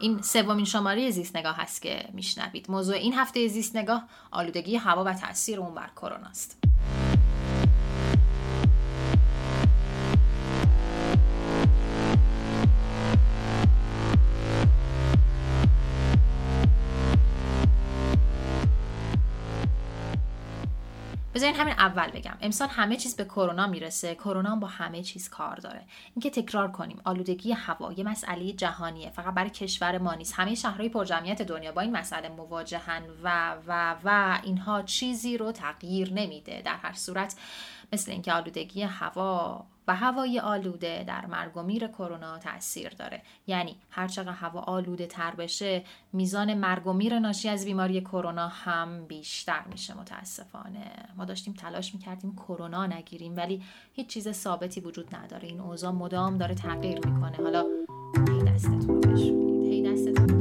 این سومین شماره زیست نگاه هست که میشنوید. موضوع این هفته زیست نگاه آلودگی هوا و تاثیر اون بر کرونا است. بذارین همین اول بگم. امسال همه چیز به کرونا می‌رسه. کرونا با همه چیز کار داره. اینکه تکرار کنیم. آلودگی هوا یه مسئله جهانیه. فقط برای کشور ما نیست. همه شهرهای پرجمعیت دنیا با این مسئله مواجهن و و و اینها چیزی رو تغییر نمیده. در هر صورت مثل اینکه آلودگی هوا و هوای آلوده در مرگ و میر کرونا تاثیر داره. یعنی هر چقدر هوا آلوده تر بشه میزان مرگ و میر ناشی از بیماری کرونا هم بیشتر میشه متاسفانه. ما داشتیم تلاش می‌کردیم کرونا نگیریم ولی هیچ چیز ثابتی وجود نداره. این اوضاع مدام داره تغییر می‌کنه. حالا هی دستتون رو هی دستتون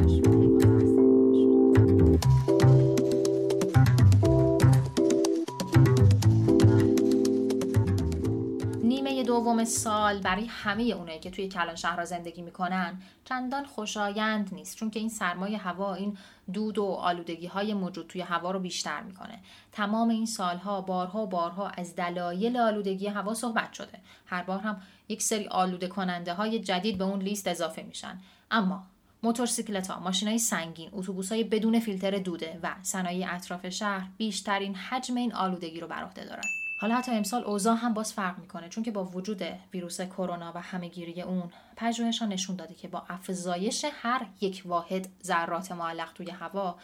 دوم سال برای همه اونایی که توی کلان شهرها زندگی می‌کنن چندان خوشایند نیست چون که این سرمایه هوا این دود و آلودگی های موجود توی هوا رو بیشتر می‌کنه. تمام این سالها بارها بارها از دلایل آلودگی هوا صحبت شده. هر بار هم یک سری آلوده کننده های جدید به اون لیست اضافه میشن. اما موتورسیکلت ها، ماشین های سنگین، اتوبوس های بدون فیلتر دوده و صنایع اطراف شهر بیشترین حجم این آلودگی رو بر عهده دارن. حالا حتی امسال اوضاع هم باز فرق می‌کنه چون که با وجود ویروس کرونا و همهگیری اون پژوهش‌ها نشون داده که با افزایش هر یک واحد ذرات معلق توی هوا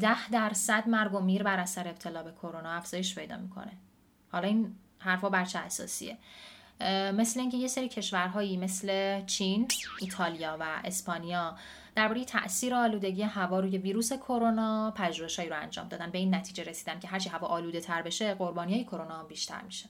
ده درصد مرگ و میر بر اثر ابتلا به کرونا افزایش پیدا می‌کنه. حالا این حرفا بر چه اساسیه؟ مثل اینکه یه سری کشورهایی مثل چین، ایتالیا و اسپانیا درباره تاثیر آلودگی هوا روی ویروس کرونا پژوهشهایی رو انجام دادن. به این نتیجه رسیدن که هرچی هوا آلوده تر بشه قربانی های کرونا بیشتر میشه.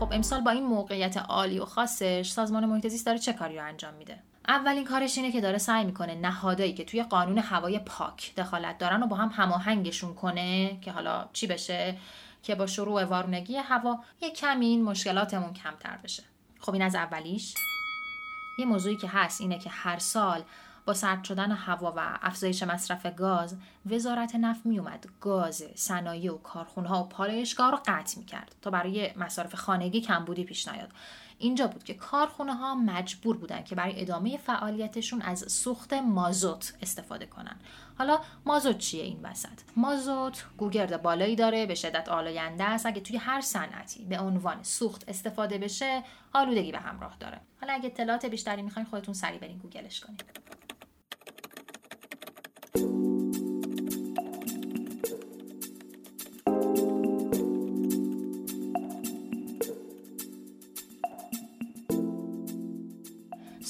خب امسال با این موقعیت عالی و خاصش سازمان محیط زیست داره چه کاری رو انجام میده؟ اولین کارش اینه که داره سعی می‌کنه نهادایی که توی قانون هوای پاک دخالت دارن و با هم هماهنگشون کنه که حالا چی بشه؟ که با شروع وارونگی هوا یه کمی این مشکلاتمون کمتر بشه. خب این از اولیش. یه موضوعی که هست اینه که هر سال با سرد شدن هوا و افزایش مصرف گاز وزارت نفت میومد گاز صنایع و کارخونه ها و پالایشگاه رو قطع می‌کرد تا برای مصارف خانگی کمبودی پیش نیاد. اینجا بود که کارخونه ها مجبور بودن که برای ادامه فعالیتشون از سوخت مازوت استفاده کنن. حالا مازوت چیه این وسط؟ مازوت گوگرد بالایی داره به شدت آلاینده است. اگه توی هر صنعتی به عنوان سوخت استفاده بشه آلودگی به همراه داره. حالا اگه اطلاعات بیشتری می‌خواین خودتون سریع برین گوگلش کنید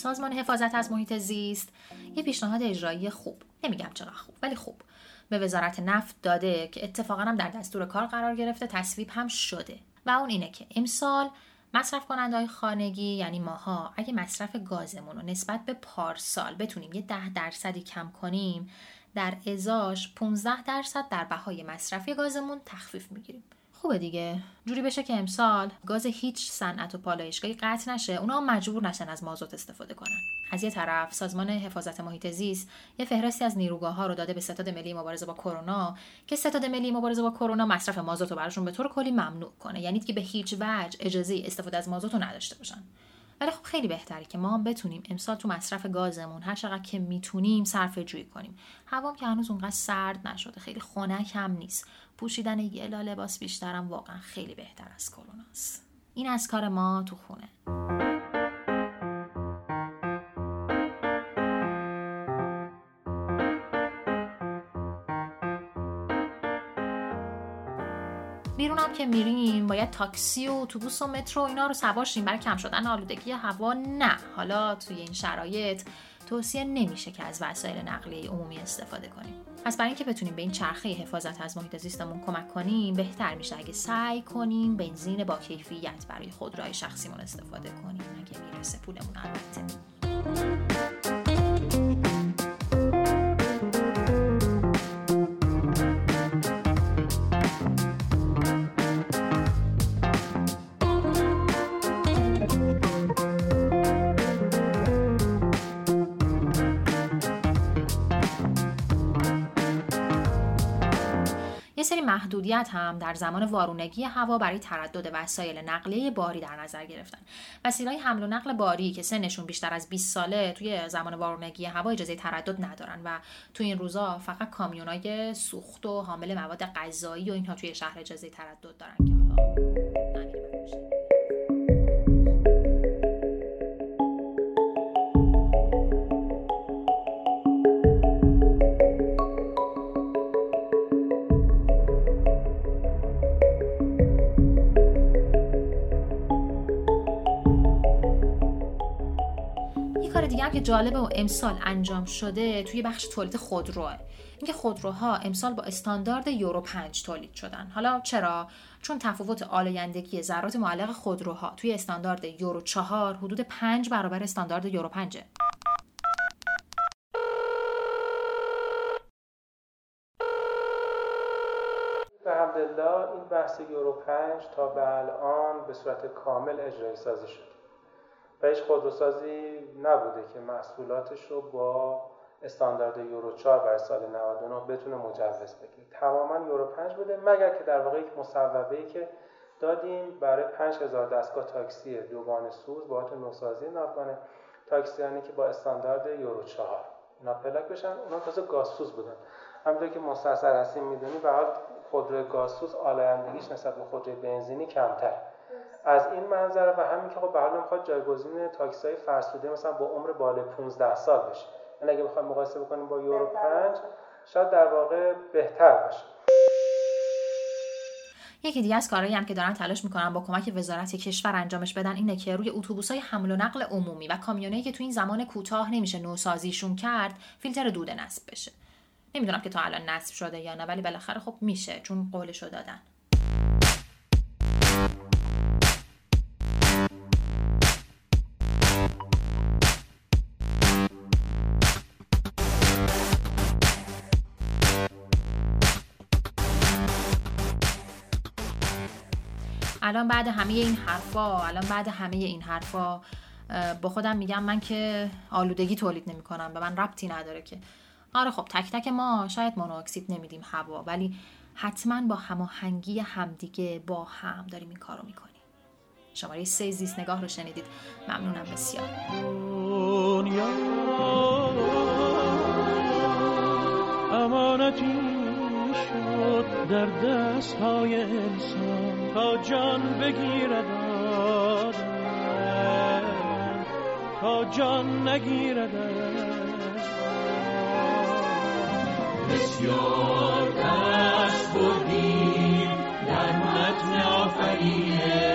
سازمان حفاظت از محیط زیست یه پیشنهاد اجرایی خوب. نمیگم چقدر خوب ولی خوب. به وزارت نفت داده که اتفاقا هم در دستور کار قرار گرفته تصویب هم شده. و اون اینه که امسال مصرف کننده های خانگی یعنی ماها اگه مصرف گازمون رو نسبت به پارسال بتونیم یه ده درصدی کم کنیم در ازاش 15 درصد در بهای مصرفی گازمون تخفیف می‌گیریم. خوبه دیگه. جوری بشه که امسال گاز هیچ صنعت و پالایشگاهی قطع نشه اونا مجبور نشن از مازوت استفاده کنن. از یه طرف سازمان حفاظت محیط زیست یه فهرستی از نیروگاه ها رو داده به ستاد ملی مبارزه با کرونا که ستاد ملی مبارزه با کرونا مصرف مازوت رو براشون به طور کلی ممنوع کنه. یعنی که به هیچ وجه اجازه استفاده از مازوت رو نداشته باشن. ولی خب خیلی بهتره که ما هم بتونیم امسال تو مصرف گازمون هر چقدر که می‌تونیم صرفه جویی کنیم. هوا که هنوز اونقدر سرد نشده خیلی خنک هم نیست. پوشیدن یه لباس بیشترم واقعا خیلی بهتر از کروناست این از کار ما تو خونه. بیرونم که میریم باید تاکسی و اتوبوس و مترو اینا رو سوار شیم برای کم شدن آلودگی هوا نه. حالا توی این شرایط توصیه نمیشه که از وسایل نقلیه عمومی استفاده کنیم. پس برای اینکه بتونیم به این چرخه حفاظت از محیط زیستمون کمک کنیم بهتر میشه اگه سعی کنیم بنزین با کیفیت برای خودروهای شخصیمون استفاده کنیم. اگه می‌رسه پولمون البته. محدودیت هم در زمان وارونگی هوا برای تردد وسایل نقلیه باری در نظر گرفتن. وسیله‌های حمل و نقل باری که سنشون بیشتر از 20 ساله توی زمان وارونگی هوا اجازه تردد ندارن و توی این روزا فقط کامیونای سوخت و حامل مواد غذایی و اینها توی شهر اجازه تردد دارن که حالا که جالبه و امسال انجام شده توی بخش تولید خودروه اینکه خودروها امسال با استاندارد یورو 5 تولید شدن. حالا چرا؟ چون تفاوت آلایندگی ذرات معلق خودروها توی استاندارد یورو 4 حدود 5 برابر استاندارد یورو 5 به این بحث یورو 5 تا به الان به صورت کامل اجرایی سازی شد و هیچ خودروسازی نبوده که محصولاتش رو با استاندارد یورو 4 برای سال 99 بتونه مجوز بگیره. تماما یورو 5 بوده مگر که در واقع یک مصوبه که دادیم برای 5000 دستگاه تاکسی دوگانه سوز با نوسازی ناوگان تاکسیرانی که با استاندارد یورو 4 اینا پلاک بشن اونا تازه گازسوز بودن. همونطور که مستحضر هستیم می‌دونی به حال خودروی گازسوز آلایندگیش نسبت به خودروی بنزینی کمتر. از این منظره و همین که خب به حال می‌خواد جایگزین تاکسی های فرسوده مثلا با عمر بالای 15 سال بشه. یعنی اگه بخوایم مقایسه بکنیم با یورو 5 شاید در واقع بهتر باشه. یکی دیگه از کارهایی هم که دارن تلاش می‌کنن با کمک وزارت کشور انجامش بدن اینه که روی اتوبوس های حمل و نقل عمومی و کامیونایی که تو این زمان کوتاه نمیشه نوسازیشون کرد فیلتر دود نصب بشه. نمی‌دونم که تا الان نصب شده یا نه ولی بالاخره خب میشه چون قولشو دادن. الان بعد همه این حرفا الان بعد همه این حرفا با خودم میگم من که آلودگی تولید نمی کنم به من ربطی نداره که. آره خب تک تک ما شاید مونوکسید نمیدیم هوا ولی حتما با هماهنگی همدیگه با هم داریم این کارو می‌کنیم. شماره سه زیست نگاه رو شنیدید. ممنونم بسیار. امانتی. شد در دست های انسان تا جان بگیرد تا جان نگیرد بسیار دست بردیم در متن آفرینه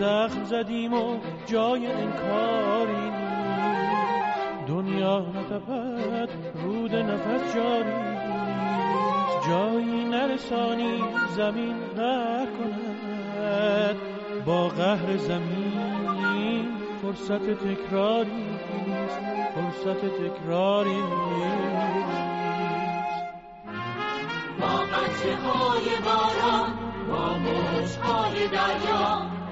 زخم زدیم و جای انکاری دنیا نتپد رود نفس جاری جایی نرسانی زمین کند با قهر زمین فرصت تکراری فرصت تکراری با قطره های باران با موجهای دریا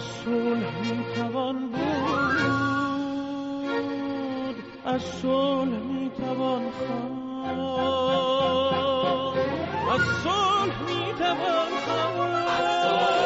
از صلح می‌توان بود. از صلح می‌توان خواست از صلح می‌توان خواست